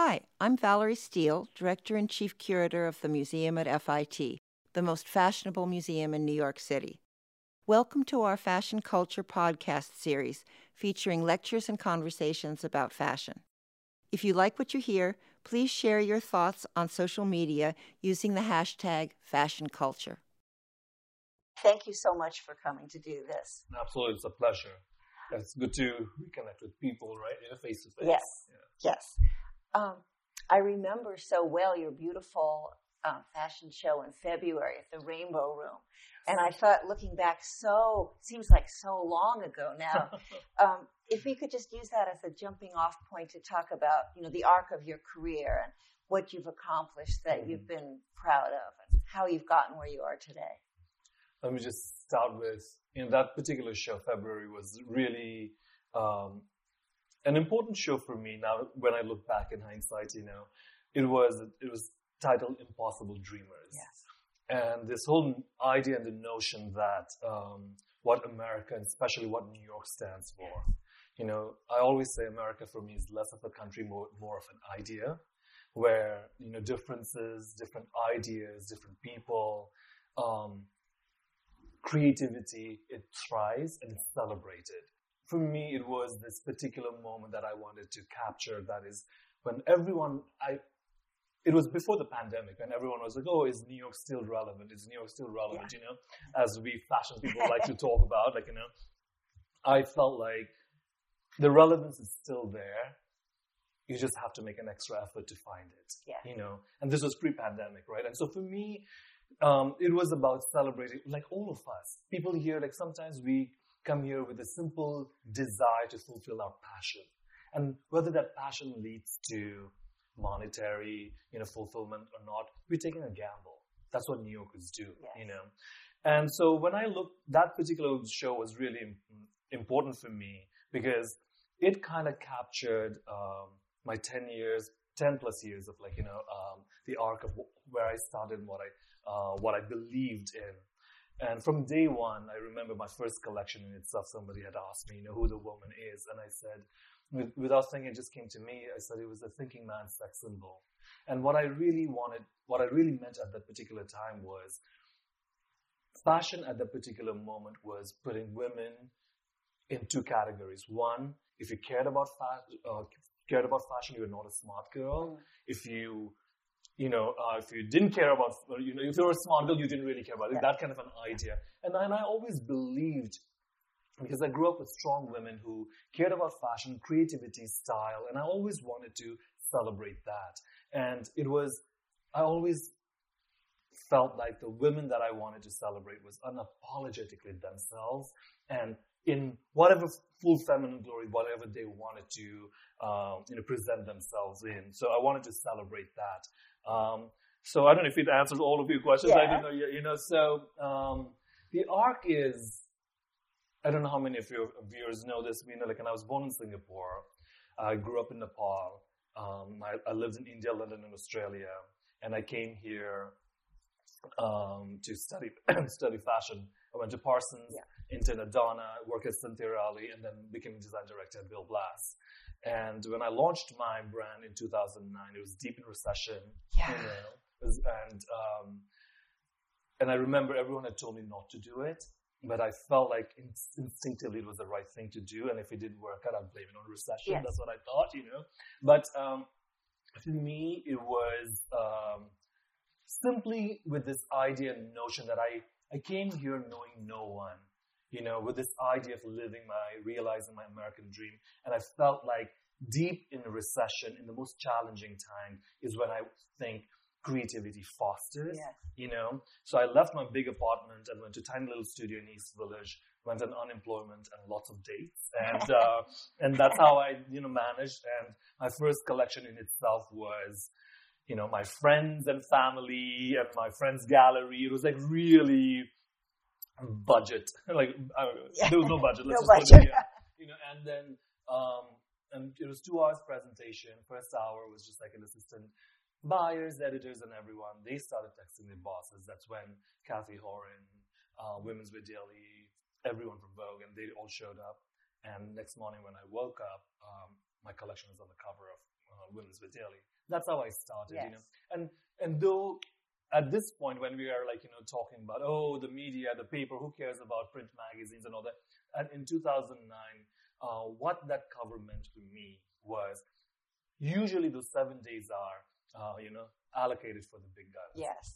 Hi, I'm Valerie Steele, Director and Chief Curator of the Museum at FIT, the most fashionable museum in New York City. Welcome to our Fashion Culture podcast series featuring lectures and conversations about fashion. If you like what you hear, please share your thoughts on social media using the hashtag fashion culture. Thank you so much for coming to do this. Absolutely, it's a pleasure. It's good to reconnect with people, right, in a face to face. Yes, yeah. yes. Um, I remember so well your beautiful um, fashion show in February at the Rainbow Room. And I thought, looking back, so seems like so long ago now. um, if we could just use that as a jumping off point to talk about, you know, the arc of your career and what you've accomplished that mm-hmm. you've been proud of, and how you've gotten where you are today. Let me just start with, you know, that particular show, February was really um, an important show for me. Now, when I look back in hindsight, you know, it was it was titled Impossible Dreamers. Yes. And this whole idea and the notion that um, what America, and especially what New York stands for. You know, I always say America for me is less of a country, more, more of an idea, where, you know, differences, different ideas, different people, um, creativity, it thrives and it's celebrated. For me, it was this particular moment that I wanted to capture that is when everyone, I, it was before the pandemic and everyone was like, oh, is New York still relevant? Is New York still relevant? Yeah. You know, as we fashion people like to talk about, like, you know, I felt like the relevance is still there. You just have to make an extra effort to find it. Yeah. You know, and this was pre-pandemic, right? And so for me, um, it was about celebrating, like all of us. People here, like sometimes we come here with a simple desire to fulfill our passion. And whether that passion leads to monetary, you know, fulfillment or not, we're taking a gamble. That's what New Yorkers do, yes. you know. And so when I look, that particular show was really important for me because it kind of captured um, my 10 years, 10 plus years of like, you know, um, the arc of where I started, what I, uh, what I believed in. And from day one, I remember my first collection in itself, somebody had asked me, you know, who the woman is. And I said, with, without thinking, it just came to me. I said it was a thinking man's sex symbol. And what I really wanted, what I really meant at that particular time was fashion at that particular moment was putting women in two categories. One, if you cared about fashion, uh, cared about fashion, you were not a smart girl. Mm. If you, you know, uh, if you didn't care about, you know, if you were a smart girl, you didn't really care about it. Yeah. That kind of an idea. And, and I always believed because I grew up with strong women who cared about fashion, creativity, style, and I always wanted to celebrate that. And it was, I always felt like the women that I wanted to celebrate was unapologetically themselves and in whatever full feminine glory, whatever they wanted to, um, you know, present themselves in. So I wanted to celebrate that. Um, so I don't know if it answers all of your questions. Yeah. I don't know, you know, so, um, the arc is, I don't know how many of your viewers know this. You know, like, and I was born in Singapore. I grew up in Nepal. Um, I, I, lived in India, London, and Australia, and I came here um, to study study fashion. I went to Parsons, yeah. into Adana, worked at Cynthia Rowley, and then became design director at Bill Blass. And when I launched my brand in 2009, it was deep in recession. Yeah. You know, and um, and I remember everyone had told me not to do it but I felt like instinctively it was the right thing to do. And if it didn't work out, I'd blame it on recession. Yes. That's what I thought, you know. But um, for me, it was um, simply with this idea and notion that I, I came here knowing no one, you know, with this idea of living my, realizing my American dream. And I felt like deep in a recession, in the most challenging time, is when I think creativity fosters. Yeah. You know, so I left my big apartment and went to tiny little studio in East Village. Went on unemployment and lots of dates, and uh, and that's how I you know managed. And my first collection in itself was, you know, my friends and family and my friends' gallery. It was like really budget. like uh, yeah. there was no budget. Let's no budget. It, yeah. You know, and then um, and it was two hours presentation. First hour was just like an assistant buyers, editors, and everyone, they started texting their bosses. That's when Cathy Horyn, uh, Women's Wear Daily, everyone from Vogue, and they all showed up. And next morning when I woke up, um, my collection was on the cover of uh, women's wear daily. That's how I started, Yes. you know. And and though at this point when we are like you know talking about oh the media, the paper, who cares about print magazines and all that? And in 2009, uh, what that cover meant to me was usually those seven days are uh, you know allocated for the big guys. Yes.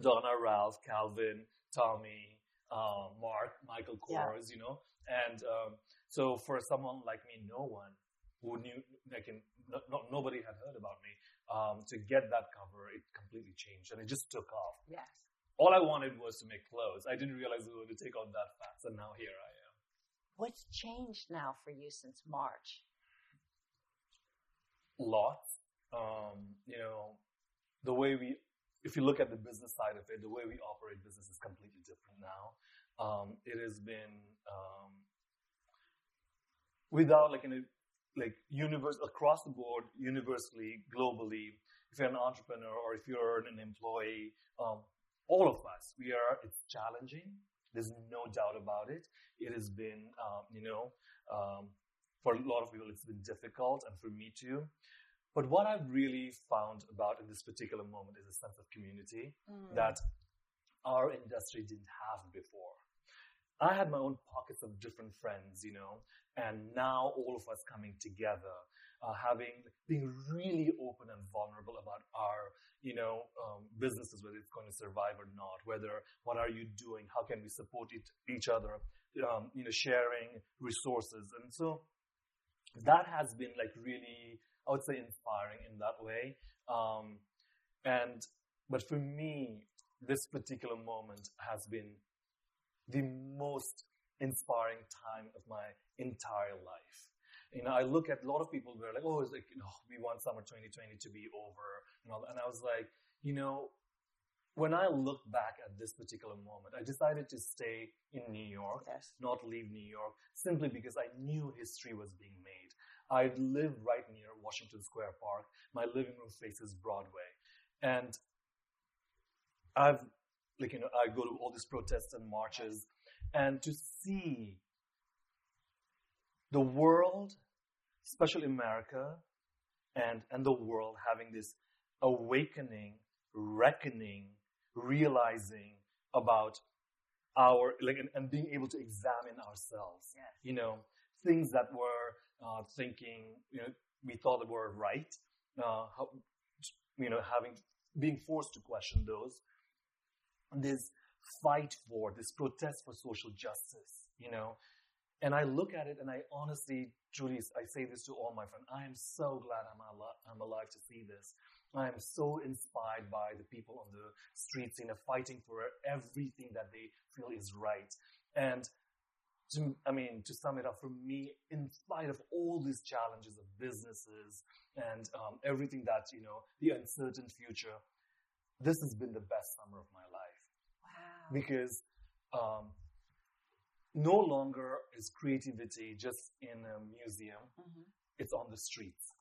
Donna, Ralph, Calvin, Tommy, uh, Marc, Michael Yeah. Kors, you know. And um, so for someone like me, no one who knew, like, in, no, no, nobody had heard about me, um, to get that cover, it completely changed and it just took off. Yes. All I wanted was to make clothes. I didn't realize it was going to take on that fast, and now here I am. What's changed now for you since March? Lots. Um, you know, the way we, if you look at the business side of it, the way we operate business is completely different now. Um, it has been um, without like in a like universe across the board, universally, globally. If you're an entrepreneur or if you're an employee, um, all of us, we are. It's challenging. There's no doubt about it. It has been, um, you know, um, for a lot of people, it's been difficult, and for me too. But what I've really found about in this particular moment is a sense of community Mm. that our industry didn't have before. I had my own pockets of different friends, you know, and now all of us coming together, uh, having being really open and vulnerable about our, you know, um, businesses, whether it's going to survive or not, whether what are you doing, how can we support each, each other, um, you know, sharing resources, and so that has been like really, I would say, inspiring in that way. Um, and but for me, this particular moment has been the most inspiring time of my entire life. You know, I look at a lot of people who are like, oh, it's like, you know, we want summer 2020 to be over and all that. And I was like, you know, when I look back at this particular moment, I decided to stay in New York, Yes. not leave New York, simply because I knew history was being made. I live right near Washington Square Park. My living room faces Broadway. And I've, like, you know, I go to all these protests and marches, and to see the world, especially America, and, and the world having this awakening, reckoning, realizing about our, like, and, and being able to examine ourselves Yes. you know, things that were uh, thinking, you know, we thought that were right, uh, how, you know, having, being forced to question those. This fight for, this protest for social justice, you know. And I look at it and I honestly, truly, I say this to all my friends. I am so glad I'm, al- I'm alive to see this. I am so inspired by the people on the streets, you know, fighting for everything that they feel is right. And to, I mean, to sum it up, for me, in spite of all these challenges of businesses and um, everything that, you know, the uncertain future, this has been the best summer of my life. Because um, no longer is creativity just in a museum, Mhm. it's on the streets.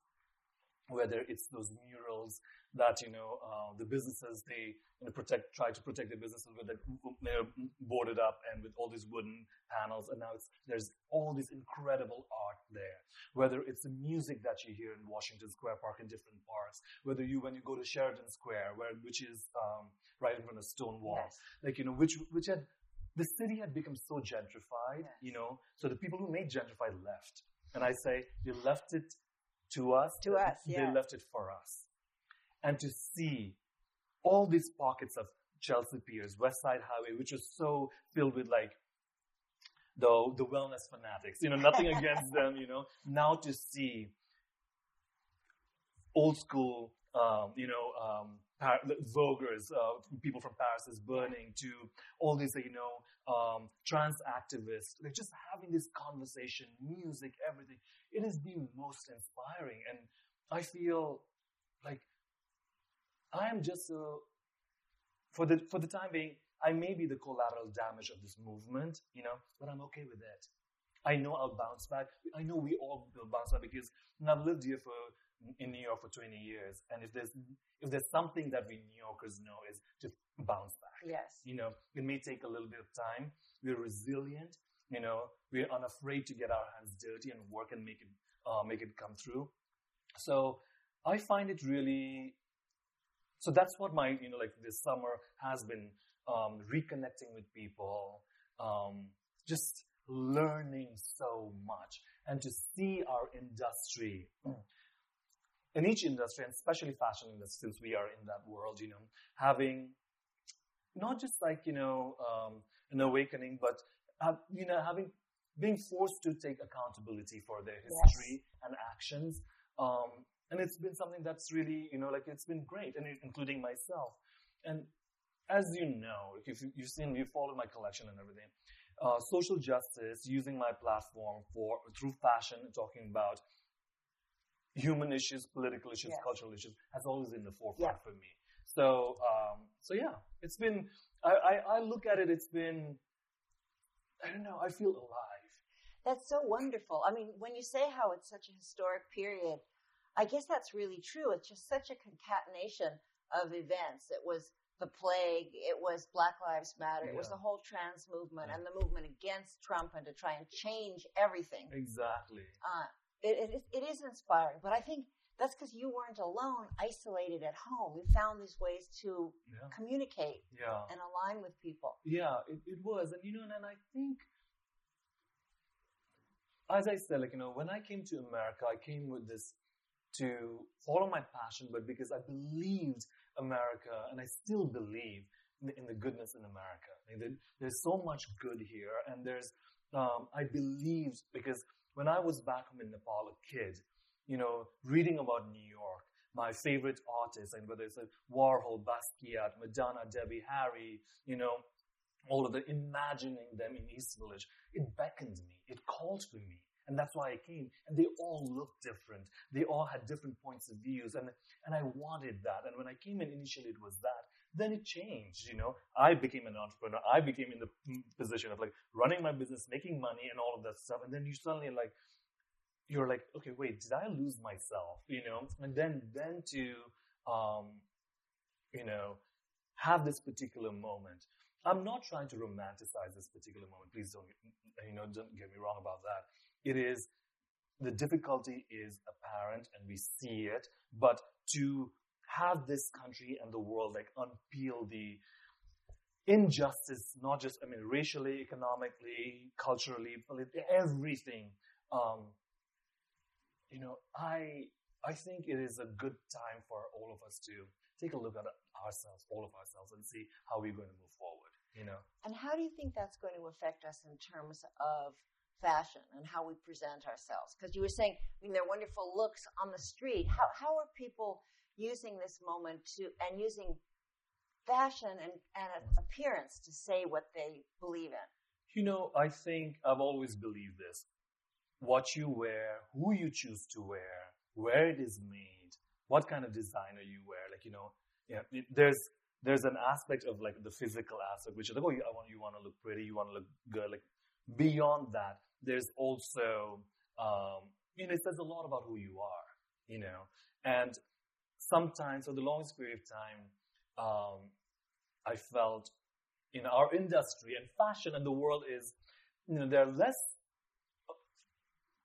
Whether it's those murals that you know uh, the businesses they you know, protect, try to protect their businesses with it, they're boarded up and with all these wooden panels, and now it's there's all this incredible art there. Whether it's the music that you hear in Washington Square Park in different parks, whether you when you go to Sheridan Square, where which is um, right in front of Stonewall, Yes. like you know which which had the city had become so gentrified, Yes. you know, so the people who made gentrified left. And I say, you left it to us. To us, yeah. They left it for us. And to see all these pockets of Chelsea Piers, West Side Highway, which was so filled with like the, the wellness fanatics, you know, nothing against them, you know, now to see old school, um, you know, um, Voguers, uh, people from Paris is burning, to all these, you know, um, trans activists. They're just having this conversation, music, everything. It is the most inspiring, and I feel like I am just uh, for the for the time being. I may be the collateral damage of this movement, you know, but I'm okay with it. I know I'll bounce back. I know we all will bounce back because I've lived here for in New York for 20 years, and if there's if there's something that we New Yorkers know is to bounce back. Yes. You know, it may take a little bit of time. We're resilient. You know, we're unafraid to get our hands dirty and work and make it uh, make it come through. So I find it really. So that's what my you know like this summer has been um, reconnecting with people, um, just learning so much, and to see our industry. In each industry, and especially fashion industry, since we are in that world, you know, having not just like you know um, an awakening, but uh, you know having being forced to take accountability for their history yes. and actions. Um, and it's been something that's really, you know, like it's been great, and including myself. And as you know, if you've seen, you followed my collection and everything, uh, social justice, using my platform for through fashion, talking about human issues, political issues, yes. cultural issues, has always been the forefront yeah. for me. So, um, so yeah, it's been. I, I, I look at it. It's been. I don't know. I feel alive. That's so wonderful. I mean, when you say how it's such a historic period, I guess that's really true. It's just such a concatenation of events. It was the plague, it was Black Lives Matter, yeah. it was the whole trans movement yeah. and the movement against Trump and to try and change everything. Exactly. Uh, it, it, it is inspiring, but I think that's because you weren't alone, isolated at home. You found these ways to yeah. communicate and align with people. Yeah, it, it was. And, you know, and I think, as I said, like, you know, when I came to America, I came with this to follow my passion, but because I believed America, and I still believe in the goodness in America. Mean, there's so much good here, and there's um, I believed because when I was back home in Nepal, a kid, you know, reading about New York, my favorite artists, and whether it's Warhol, Basquiat, Madonna, Debbie Harry, you know, all of the imagining them in East Village, it beckoned me, it called for me. And that's why I came. And they all looked different. They all had different points of views. And, and I wanted that. And when I came in, initially it was that. Then it changed, you know. I became an entrepreneur. I became in the position of like running my business, making money and all of that stuff. And then you suddenly like, you're like, okay, wait, did I lose myself? You know? And then, then to, um, you know, have this particular moment. I'm not trying to romanticize this particular moment. Please don't, you know, don't get me wrong about that it is the difficulty is apparent and we see it, but to have this country and the world like unpeel the injustice, not just, I mean, racially, economically, culturally, politically, everything. Um, you know, I, I think it is a good time for all of us to take a look at ourselves, all of ourselves, and see how we're going to move forward, you know. And how do you think that's going to affect us in terms of fashion and how we present ourselves. Because you were saying, I mean, they're wonderful looks on the street. How, how are people using this moment to, and using fashion and, and appearance to say what they believe in? You know, I think I've always believed this. What you wear, who you choose to wear, where it is made, what kind of designer you wear, like, you know, yeah, there's, there's an aspect of like the physical aspect, which is like, oh, you, want, you want to look pretty, you want to look good. Like beyond that, there's also, um, you know, it says a lot about who you are, you know, and sometimes for the longest period of time, um, I felt in our industry and fashion and the world is, you know, there are less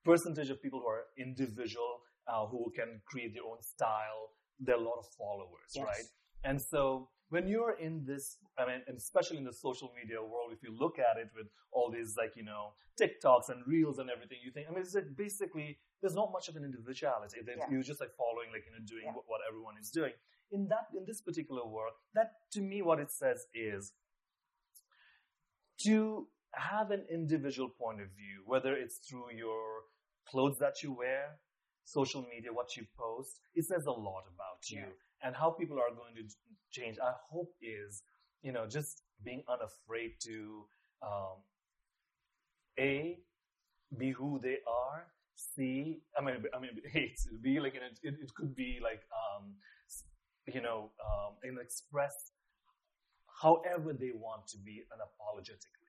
percentage of people who are individual, uh, who can create their own style. There are a lot of followers, yes. right? And so when you're in this, I mean, especially in the social media world, if you look at it with all these like, you know, TikToks and reels and everything, you think, I mean, it's like basically, there's not much of an individuality. Yeah. You're just like following, like, you know, doing yeah. what everyone is doing. In that, in this particular work, that to me, what it says is to have an individual point of view, whether it's through your clothes that you wear, social media, what you post, it says a lot about you. And how people are going to change, I hope is, you know, just being unafraid to, um, A, be who they are, C, I mean, I mean, hey, be like, it, it could be like, um, you know, um, and express however they want to be unapologetically.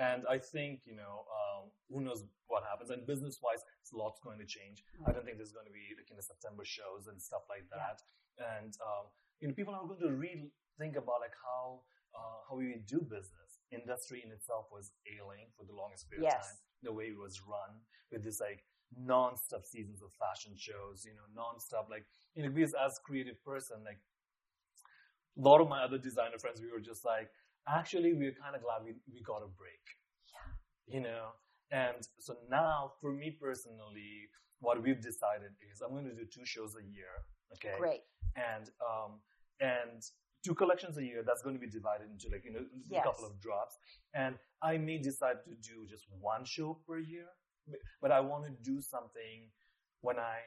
And I think, you know, um, who knows what happens. And business wise, a lot's going to change. Mm-hmm. I don't think there's going to be like in the September shows and stuff like that. Yeah. And, um, you know, people are going to really think about like how, uh, how we do business. Industry in itself was ailing for the longest period yes. of time. The way it was run with this like non-stop seasons of fashion shows, you know, non-stop, like, you know, because as creative person, like, a lot of my other designer friends, we were just like, actually, we are kind of glad we, we got a break. Yeah. You know? And so now, for me personally, what we've decided is I'm going to do two shows a year. Okay. Great. And, um, and two collections a year, that's going to be divided into like, you know, Yes. a couple of drops. And I may decide to do just one show per year, but- but I want to do something when I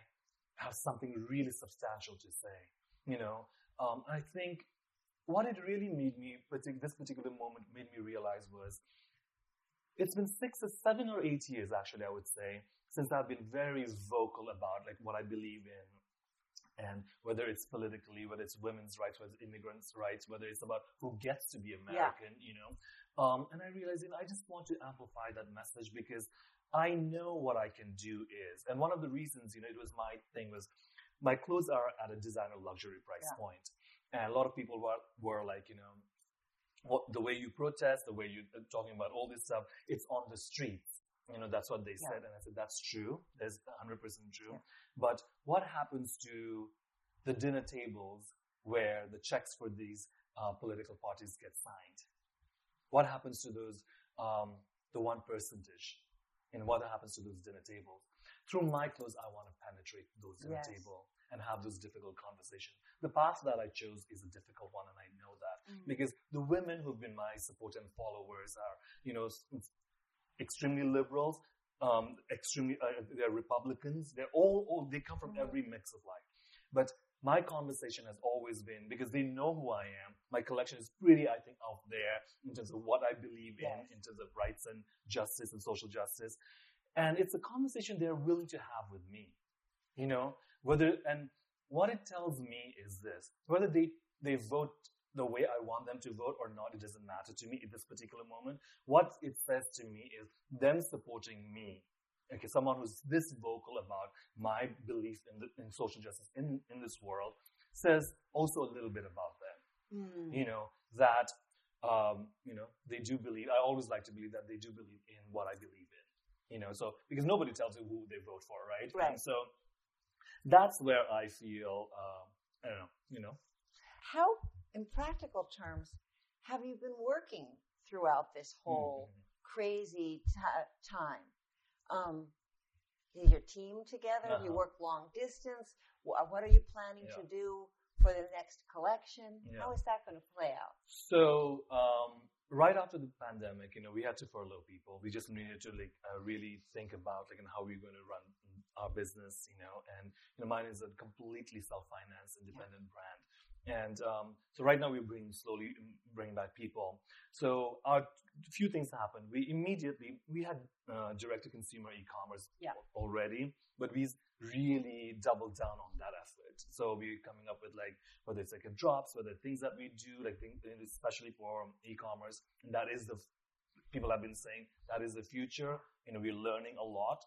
have something really substantial to say. You know, um, I think what it really made me, this particular moment made me realize was it's been six or seven or eight years, actually, I would say, since I've been very vocal about like what I believe in and whether it's politically, whether it's women's rights, whether it's immigrants' rights, whether it's about who gets to be American, you know. Um, and I realized, you know, I just want to amplify that message because I know what I can do is, and one of the reasons, you know, it was my thing was my clothes are at a designer luxury price Yeah. point. And a lot of people were were like, you know, what the way you protest, the way you are talking about all this stuff, it's on the streets. You know, that's what they Yeah. said, and I said that's true. That's 100 percent true. Yeah. But what happens to the dinner tables where the checks for these uh, political parties get signed? What happens to those, um, the one percentage? And what happens to those dinner tables? Through my clothes, I want to penetrate those dinner Yes. table and have those difficult conversations. The path that I chose is a difficult one, and I know that Mm. because the women who've been my support and followers are, you know, extremely liberals, um, extremely, uh, they're Republicans. They're all, all, they come from Mhm. every mix of life. But my conversation has always been because they know who I am. My collection is pretty, I think, out there in terms of what I believe Yes. in, in terms of rights and justice and social justice. And it's a conversation they're willing to have with me, you know, whether, and what it tells me is this, whether they, they vote the way I want them to vote or not, it doesn't matter to me at this particular moment. What it says to me is them supporting me. Okay, someone who's this vocal about my belief in, the, in social justice in, in this world says also a little bit about them. Mm. You know, that, um, you know, they do believe, I always like to believe that they do believe in what I believe in. You know, so, because nobody tells you who they vote for, right? Right. And so that's where I feel, um, I don't know, you know, How, in practical terms, have you been working throughout this whole Mhm. crazy ti time? Um, is your team together? Have you Uh-huh. worked long distance? Wha- What are you planning Yeah. to do for the next collection? Yeah. How is that going to play out? So um, right after the pandemic, you know, we had to furlough people. We just needed to like uh, really think about like and how we're going to run our business, you know. And you know, mine is a completely self-financed, independent brand. And um, so right now we're bringing slowly bringing back people. So a few things happened. We immediately we had uh, direct-to-consumer e-commerce Yeah. already, but we really doubled down on that effort. So we're coming up with like whether it's like a drops, whether things that we do, like things, especially for e-commerce, and that is the people have been saying that is the future. You know, we're learning a lot.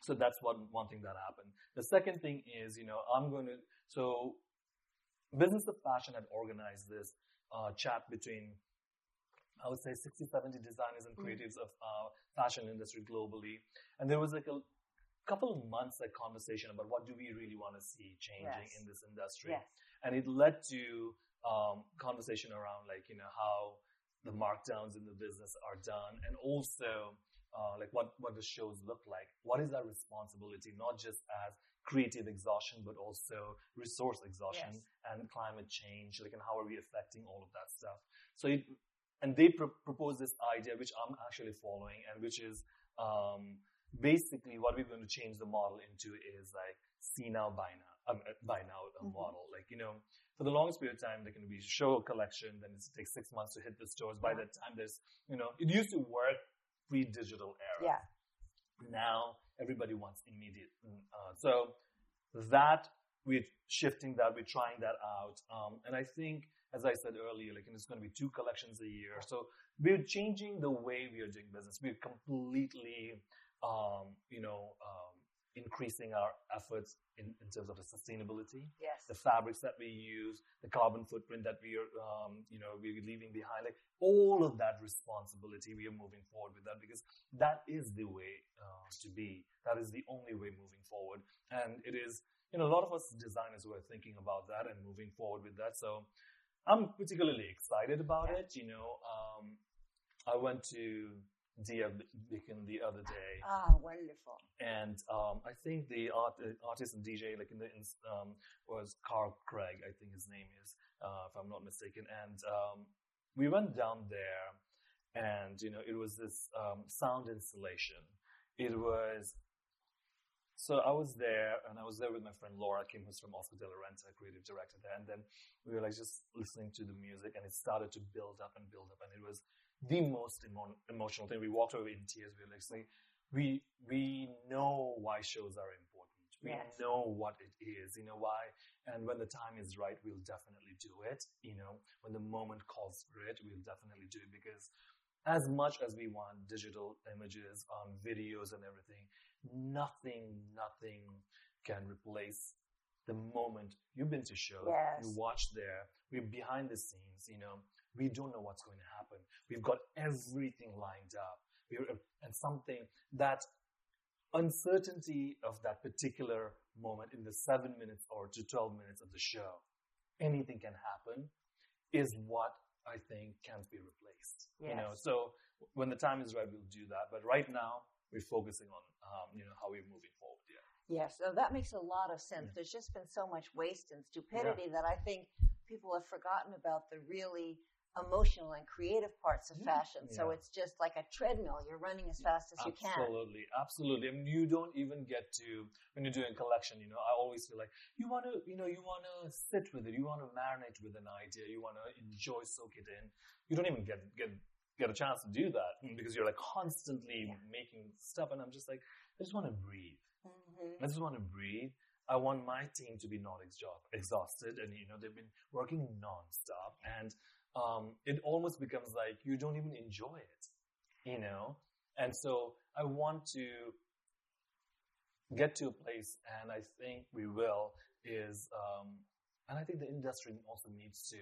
So that's one one thing that happened. The second thing is, you know, I'm going to so Business of Fashion had organized this uh, chat between I would say 60, 70 designers and Mm. creatives of uh, fashion industry globally, and there was like a couple of months like conversation about what do we really want to see changing Yes. in this industry Yes. and it led to um, conversation around like you know how the markdowns in the business are done and also uh, like what what the shows look like what is our responsibility not just as creative exhaustion but also resource exhaustion Yes. and climate change like and how are we affecting all of that stuff so it and they pro- propose this idea which i'm actually following and which is um, basically what we're going to change the model into is like see now buy now um, uh, buy now a Mhm. model like you know for the longest period of time, they can be show a collection, then it takes six months to hit the stores. By that time, there's, you know, it used to work pre-digital era. Yeah. Now everybody wants immediate. mm, Uh, so that we're shifting that, we're trying that out, um, and I think, as I said earlier, like, and it's going to be two collections a year. So we're changing the way we are doing business. We're completely, um, you know, um, increasing our efforts in, in terms of the sustainability, Yes. the fabrics that we use, the carbon footprint that we are, um, you know, we're leaving behind, like all of that responsibility, we are moving forward with that because that is the way uh, to be. That is the only way moving forward, and it is, you know, a lot of us designers were thinking about that and moving forward with that. So, I'm particularly excited about Yeah. it. You know, um, I went to Dia Beacon the other day Ah, wonderful. and um, I think the art, uh, artist and DJ like in the um, was Carl Craig, I think his name is, uh, if I'm not mistaken. And um, we went down there, and you know it was this um, sound installation. It was so I was there, and I was there with my friend Laura Kim, who's from Oscar de la Renta, creative director there. And then we were like just listening to the music, and it started to build up and build up, and it was the most emo- emotional thing. We walked away in tears. We were like saying, we we know why shows are important. We Yes. know what it is. You know why, and when the time is right, we'll definitely do it. You know, when the moment calls for it, we'll definitely do it because as much as we want digital images, um, videos, and everything, nothing, nothing can replace the moment you've been to shows, Yes. you watch there, we're behind the scenes, you know, we don't know what's going to happen. We've got everything lined up. We're, and something that uncertainty of that particular moment in the seven minutes or to 12 minutes of the show, anything can happen, is what I think can't be replaced. You know, so when the time is right, we'll do that. But right now, we're focusing on, um, you know, how we're moving forward. Yeah. Yes, so that makes a lot of sense. There's just been so much waste and stupidity that I think people have forgotten about the really emotional and creative parts of Yeah. fashion. So it's just like a treadmill. You're running as fast as you can. Absolutely, absolutely. I mean, you don't even get to when you're doing collection. You know, I always feel like you want to, you know, you want to sit with it. You want to marinate with an idea. You want to enjoy, soak it in. You don't even get get get a chance to do that because you're like constantly Yeah. making stuff. And I'm just like, I just want to breathe. Mhm. I just want to breathe. I want my team to be not exha- exhausted, and you know they've been working nonstop, and um, it almost becomes like you don't even enjoy it, you know. And so I want to get to a place, and I think we will. Is um, and I think the industry also needs to,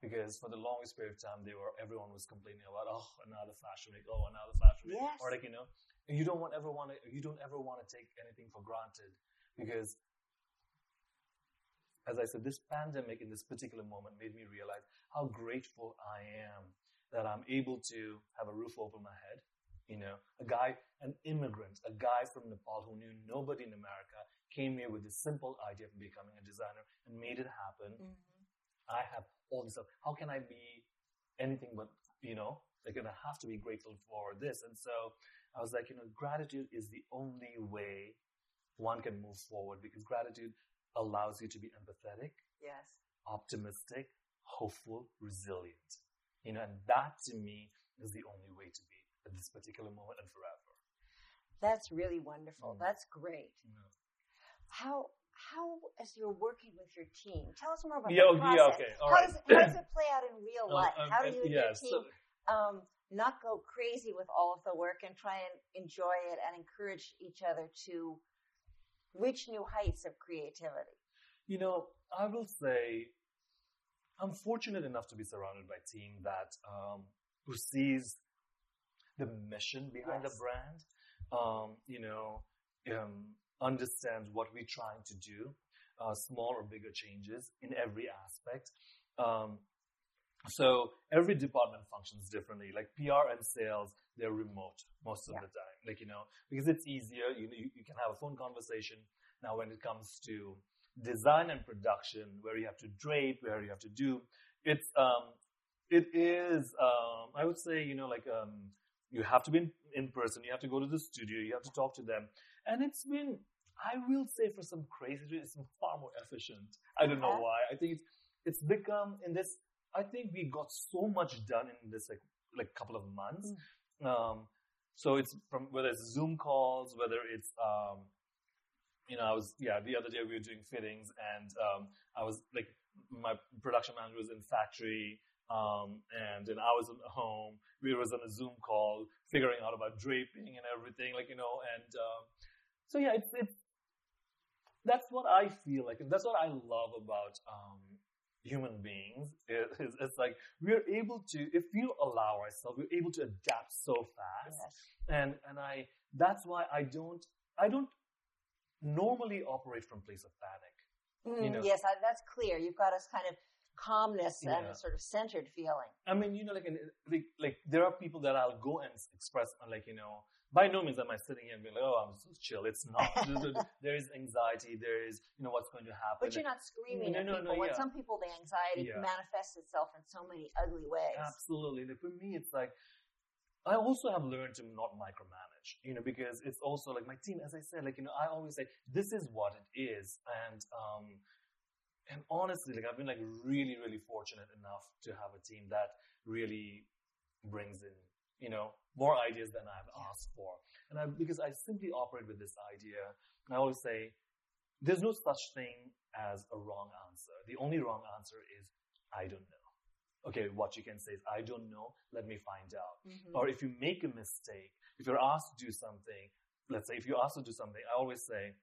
because for the longest period of time, they were everyone was complaining about oh another fashion week, oh another fashion week, Yes. or like you know, you don't want ever want to you don't ever want to take anything for granted because as I said, this pandemic in this particular moment made me realize how grateful I am that I'm able to have a roof over my head. You know, a guy, an immigrant, a guy from Nepal who knew nobody in America came here with this simple idea of becoming a designer and made it happen. Mhm. I have all this stuff. How can I be anything but, you know, like, and I have to be grateful for this. And so I was like, you know, gratitude is the only way one can move forward because gratitude allows you to be empathetic, Yes. optimistic, hopeful, resilient. You know, and that to me is the only way to be at this particular moment and forever. That's really wonderful. Mm. That's great. You know? How how as you're working with your team, tell us more about Yeah, the oh, process. yeah, okay, all how, right. does it, how does it play out in real Uh, life? um, how do you and yeah, your team so- um, not go crazy with all of the work and try and enjoy it and encourage each other to reach new heights of creativity? You know, I will say I'm fortunate enough to be surrounded by a team that um, who sees the mission behind Yes. the brand. Um, you know, um, understands what we're trying to do, uh, small or bigger changes in every aspect. Um, so every department functions differently. Like PR and sales, they're remote most of Yeah. the time. Like you know, because it's easier. You, you you can have a phone conversation. Now, when it comes to design and production, where you have to drape, where you have to do, it's um, it is um, I would say you know like um, you have to be in, in person. You have to go to the studio. You have to talk to them, and it's been I will say for some crazy reason, it's far more efficient. I don't know why. I think it's it's become in this. I think we got so much done in this like like couple of months. Um, so it's from whether it's Zoom calls, whether it's um, you know, I was yeah. The other day we were doing fittings, and um, I was like, my production manager was in factory, um, and then I was at home. We was on a Zoom call, figuring out about draping and everything, like you know, and um, so yeah, it's that's what I feel like, and that's what I love about um, human beings. It, it's, it's like we're able to, if we allow ourselves, we're able to adapt so fast, Yes. and and I that's why I don't I don't normally operate from place of panic. Mm, know. Yes, I, that's clear. You've got this kind of calmness and Yeah. a sort of centered feeling. I mean, you know, like, like, like there are people that I'll go and express, uh, like, you know, by no means am I sitting here and being like, oh, I'm so chill. It's not. there is anxiety. There is, you know, what's going to happen. But you're not screaming No, at no, no, people. when yeah. some people, the anxiety Yeah. manifests itself in so many ugly ways. Absolutely. For me, it's like, I also have learned to not micromanage, you know, because it's also like my team, as I said, like, you know, I always say, this is what it is. And, um, and honestly, like, I've been like really, really fortunate enough to have a team that really brings in, you know, more ideas than I've asked for. And I, because I simply operate with this idea, I always say, there's no such thing as a wrong answer. The only wrong answer is, I don't know. Okay, what you can say is, I don't know, let me find out. Mhm. Or if you make a mistake, if you're asked to do something, let's say if you're asked to do something, I always say,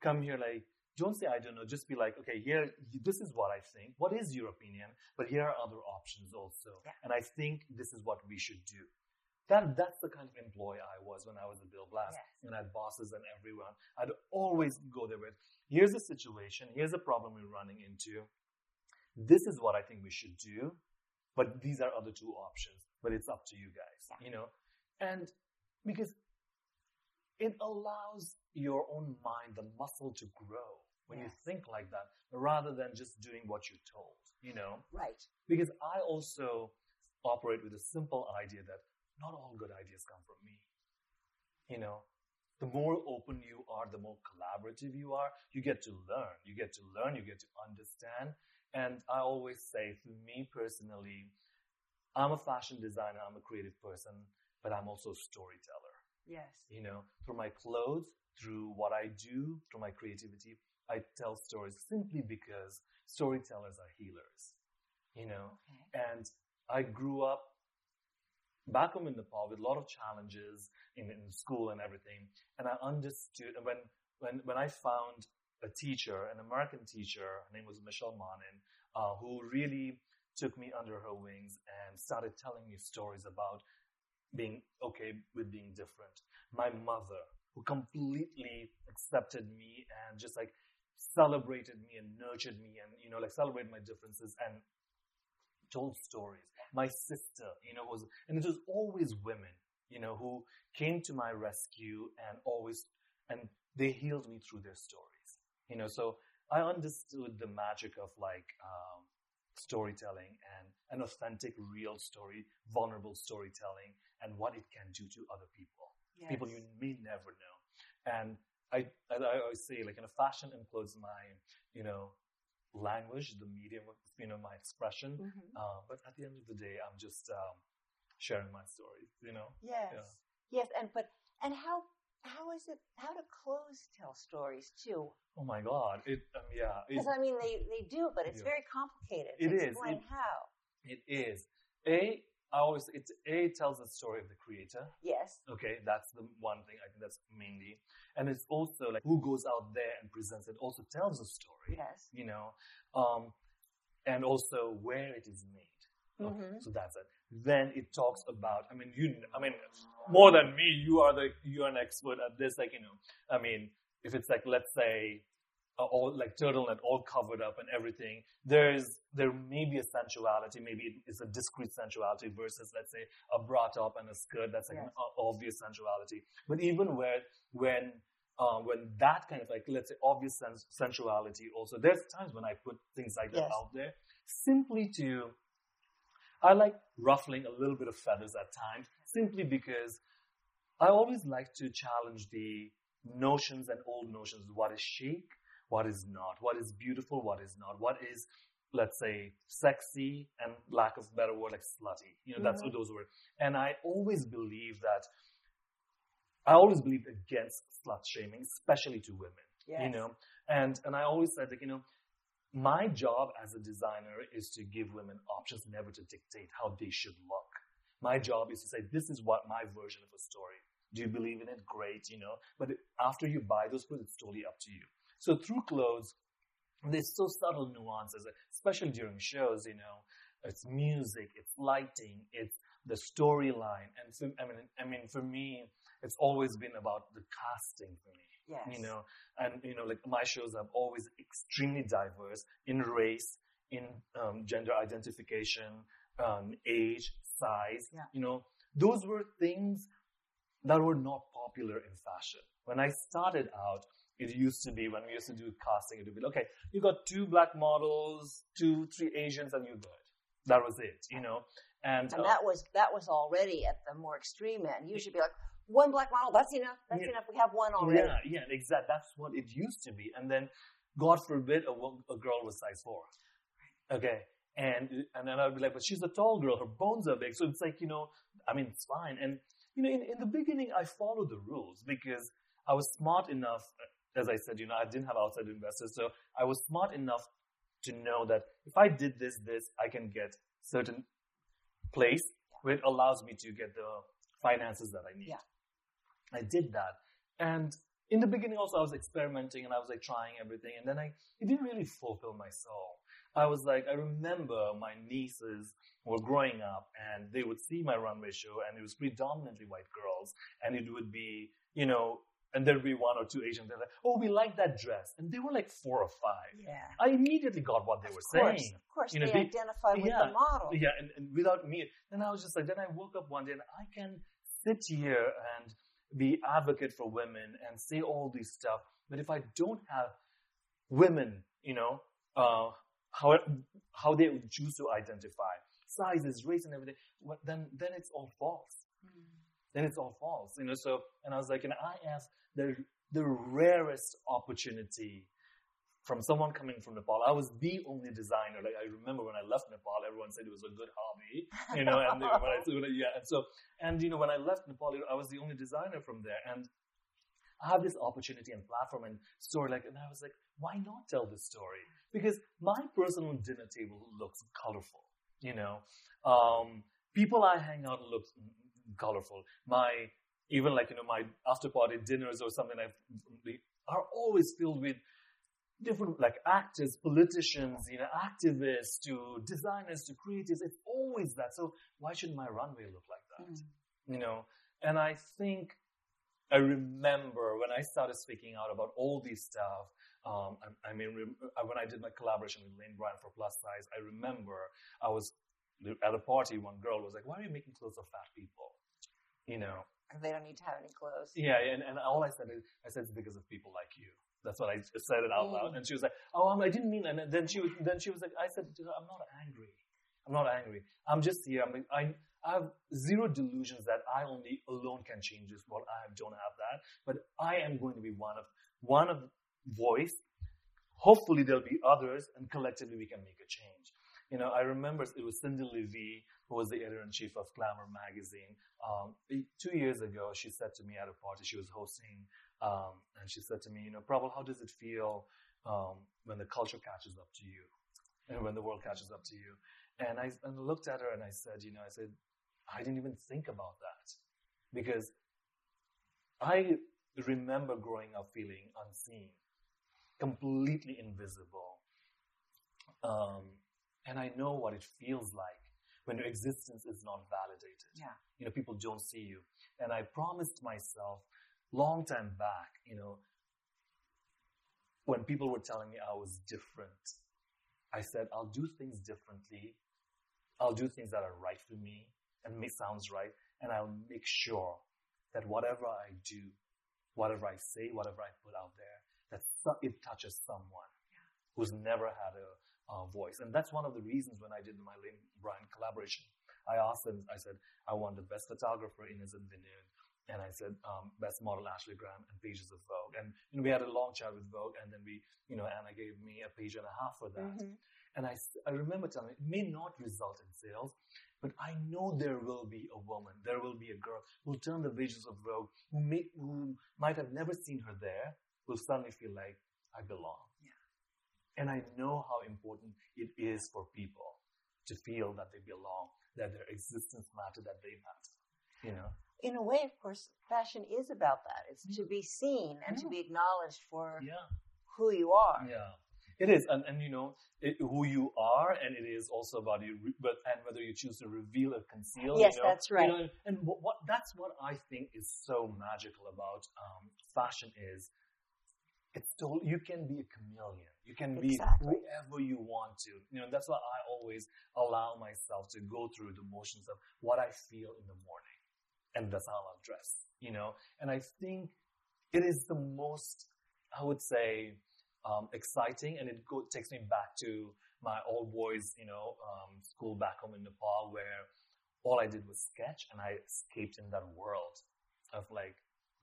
come here, like, don't say I don't know, just be like, okay, here, this is what I think. What is your opinion? But here are other options also. Yeah. And I think this is what we should do. That, that's the kind of employee I was when I was at Bill Blass. Yes. And I had bosses and everyone. I'd always go there with, here's a situation, here's a problem we're running into. This is what I think we should do. But these are other two options. But it's up to you guys, you know? And because it allows your own mind, the muscle to grow when you think like that, rather than just doing what you're told, you know? Right. Because I also operate with a simple idea that not all good ideas come from me. You know, the more open you are, the more collaborative you are, you get to learn. You get to learn, you get to understand. And I always say, for me personally, I'm a fashion designer, I'm a creative person, but I'm also a storyteller Yes. you know, through my clothes, through what I do, through my creativity, I tell stories simply because storytellers are healers, you know. Okay. And I grew up back home in Nepal with a lot of challenges in, in school and everything. And I understood and when, when, when I found a teacher, an American teacher, her name was Michelle Manin, uh, who really took me under her wings and started telling me stories about being okay with being different. My mother, who completely accepted me and just like celebrated me and nurtured me and, you know, like celebrated my differences and told stories. My sister, you know, was, and it was always women, you know, who came to my rescue and always, and they healed me through their stories, you know, so I understood the magic of like, um, storytelling and an authentic, real story, vulnerable storytelling and what it can do to other people Yes. people you may never know. And I, as I always say, like, you know, fashion includes my, you know, language, the medium of, you know, my expression. Mhm. Uh, but at the end of the day, I'm just um, sharing my stories. you know? Yes. Yes, and but and how how is it how do clothes tell stories too? Oh my God. It, um, yeah, Because I mean they they do, but it's Yeah. very complicated. It is. Explain It- how. it is. A, I always, it's, A, it tells the story of the creator. Yes. Okay, that's the one thing I think that's mainly. And it's also like who goes out there and presents it also tells a story. Yes. you know, um, and also where it is made. Okay, Mhm. So that's it. Then it talks about. I mean, you. I mean, more than me, you are the you're an expert at this. Like you know, I mean, if it's like let's say. All like turtleneck, all covered up and everything. There's there may be a sensuality, maybe it's a discrete sensuality versus let's say a bra top and a skirt. That's like an Yes. o- obvious sensuality. But even where when um, when that kind of like let's say obvious sens- sensuality also there's times when i put things like that Yes. out there simply to i like ruffling a little bit of feathers at times simply because i always like to challenge the notions and old notions what is chic what is not what is beautiful what is not what is let's say sexy and lack of better word like slutty you know that's Mhm. what those words and i always believe that I always believed against slut shaming, especially to women. Yes. You know, and and I always said like you know, my job as a designer is to give women options, never to dictate how they should look. My job is to say this is what my version of a story. Do you believe in it? Great, you know. But after you buy those clothes, it's totally up to you. So through clothes, there's so subtle nuances, especially during shows. You know, it's music, it's lighting, it's the storyline, and so, I mean, I mean, for me, it's always been about the casting for me. Yes. You know, and you know, like my shows are always extremely diverse in race, in um, gender identification, um, age, size. Yeah. You know, those were things that were not popular in fashion. When I started out, it used to be when we used to do casting, it would be okay, you got two black models, two, three Asians, and you're good. That was it, you know. And, And uh, that was that was already at the more extreme end. You should be like, one black model, that's enough. That's Yeah. enough. We have one already. Yeah, yeah, exactly. That's what it used to be. And then, God forbid, a, a girl was size four. Okay. And, and then I'd be like, but she's a tall girl. Her bones are big. So it's like, you know, I mean, it's fine. And, you know, in, in the beginning, I followed the rules because I was smart enough. As I said, you know, I didn't have outside investors. So I was smart enough to know that if I did this, this, I can get certain place which allows me to get the finances that I need. Yeah. I did that. And in the beginning also I was experimenting and I was like trying everything and then I it didn't really fulfill my soul. I was like I remember my nieces were growing up and they would see my runway show and it was predominantly white girls and it would be, you know, and there'd be one or two Asians that are like, oh we like that dress. And they were like four or five. Yeah. I immediately got what they Of were course, saying. of course, You know, they they- identify with yeah, the model. Yeah, and, and without me, then I was just like, then I woke up one day and I can sit here and be advocate for women and say all these stuff. But if I don't have women, you know, uh, how how they would choose to identify sizes, race, and everything, what, then then it's all false. Then it's all false, you know. So, and I was like, and I asked the the rarest opportunity from someone coming from Nepal. I was the only designer. Like I remember when I left Nepal, everyone said it was a good hobby, you know. And they, when I when I- yeah, and so and you know when I left Nepal, I was the only designer from there, and I have this opportunity and platform and story. Like, and I was like, why not tell this story? Because my personal dinner table looks colorful, you know. Um, people I hang out look colorful. My even like you know my after party dinners or something like are always filled with different like actors, politicians, you know, activists to designers to creatives. It's always that. So why should my runway look like that? You know, and I think I remember when I started speaking out about all these stuff. Um, I, I mean, uh, when I did my collaboration with Lane Bryant for Plus Size, I remember I was at a party. One girl was like, "Why are you making clothes of fat people?" You know, They don't need to have any clothes. yeah, and, and all I said is, I said it's because of people like you. That's what I said it out loud. Mm. And she was like, "Oh, I didn't mean." And then she was, then she was like, "I said, I'm not angry. I'm not angry. I'm just here. I'm I, I have zero delusions that I only alone can change this world. I don't have that, but I am going to be one of one of voice. Hopefully, there'll be others, and collectively, we can make a change." You know, I remember it was Cindi Leive, who was the editor in chief of Glamour magazine. Um, two years ago, she said to me at a party she was hosting, um, and she said to me, you know, Prabal, how does it feel um, when the culture catches up to you, and when the world catches up to you? And I, and looked at her and I said, you know, I said, I didn't even think about that because I remember growing up feeling unseen, completely invisible. Um, and I know what it feels like when your existence is not validated. Yeah. You know, people don't see you. And I promised myself long time back, you know, when people were telling me I was different, I said, I'll do things differently. I'll do things that are right for me and me sounds right. And I'll make sure that whatever I do, whatever I say, whatever I put out there, that it touches someone who's never had a uh, voice. And that's one of the reasons when I did my Lane Bryant collaboration, I asked them, I said, I want the best photographer, Inez and Vinoodh. And I said, um, best model, Ashley Graham, and pages of Vogue. And you know, we had a long chat with Vogue, and then we, you know, Anna gave me a page and a half for that. Mhm. And I remember telling her, it may not result in sales, but I know there will be a woman, there will be a girl who'll turn the pages of Vogue, who, may, who might have never seen her there, will suddenly feel like, I belong. And I know how important it is for people to feel that they belong, that their existence matter, that they matter. You know? In a way, of course, fashion is about that. It's to be seen and to be acknowledged for Yeah. who you are. Yeah, it is, and and you know it, who you are, and it is also about you, re- but and whether you choose to reveal or conceal. Yes, you know, that's right. You know, and what, what that's what I think is so magical about um, fashion is it's told you can be a chameleon. You can be Exactly. whoever you want to. You know, that's why I always allow myself to go through the motions of what I feel in the morning, and that's how I'll dress. You know, and I think it is the most, I would say, um, exciting, and it go- takes me back to my old boys, you know, um, school back home in Nepal, where all I did was sketch, and I escaped in that world of like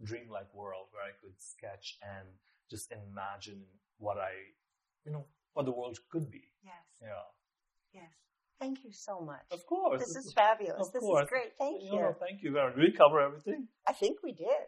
dreamlike world where I could sketch and just imagine what I, you know, what the world could be. Yes, Yeah, yes. Thank you so much. of course. This It's- is fabulous. of This course. is great. Thank you you. know, thank you, Varen. Did we cover everything? I think we did.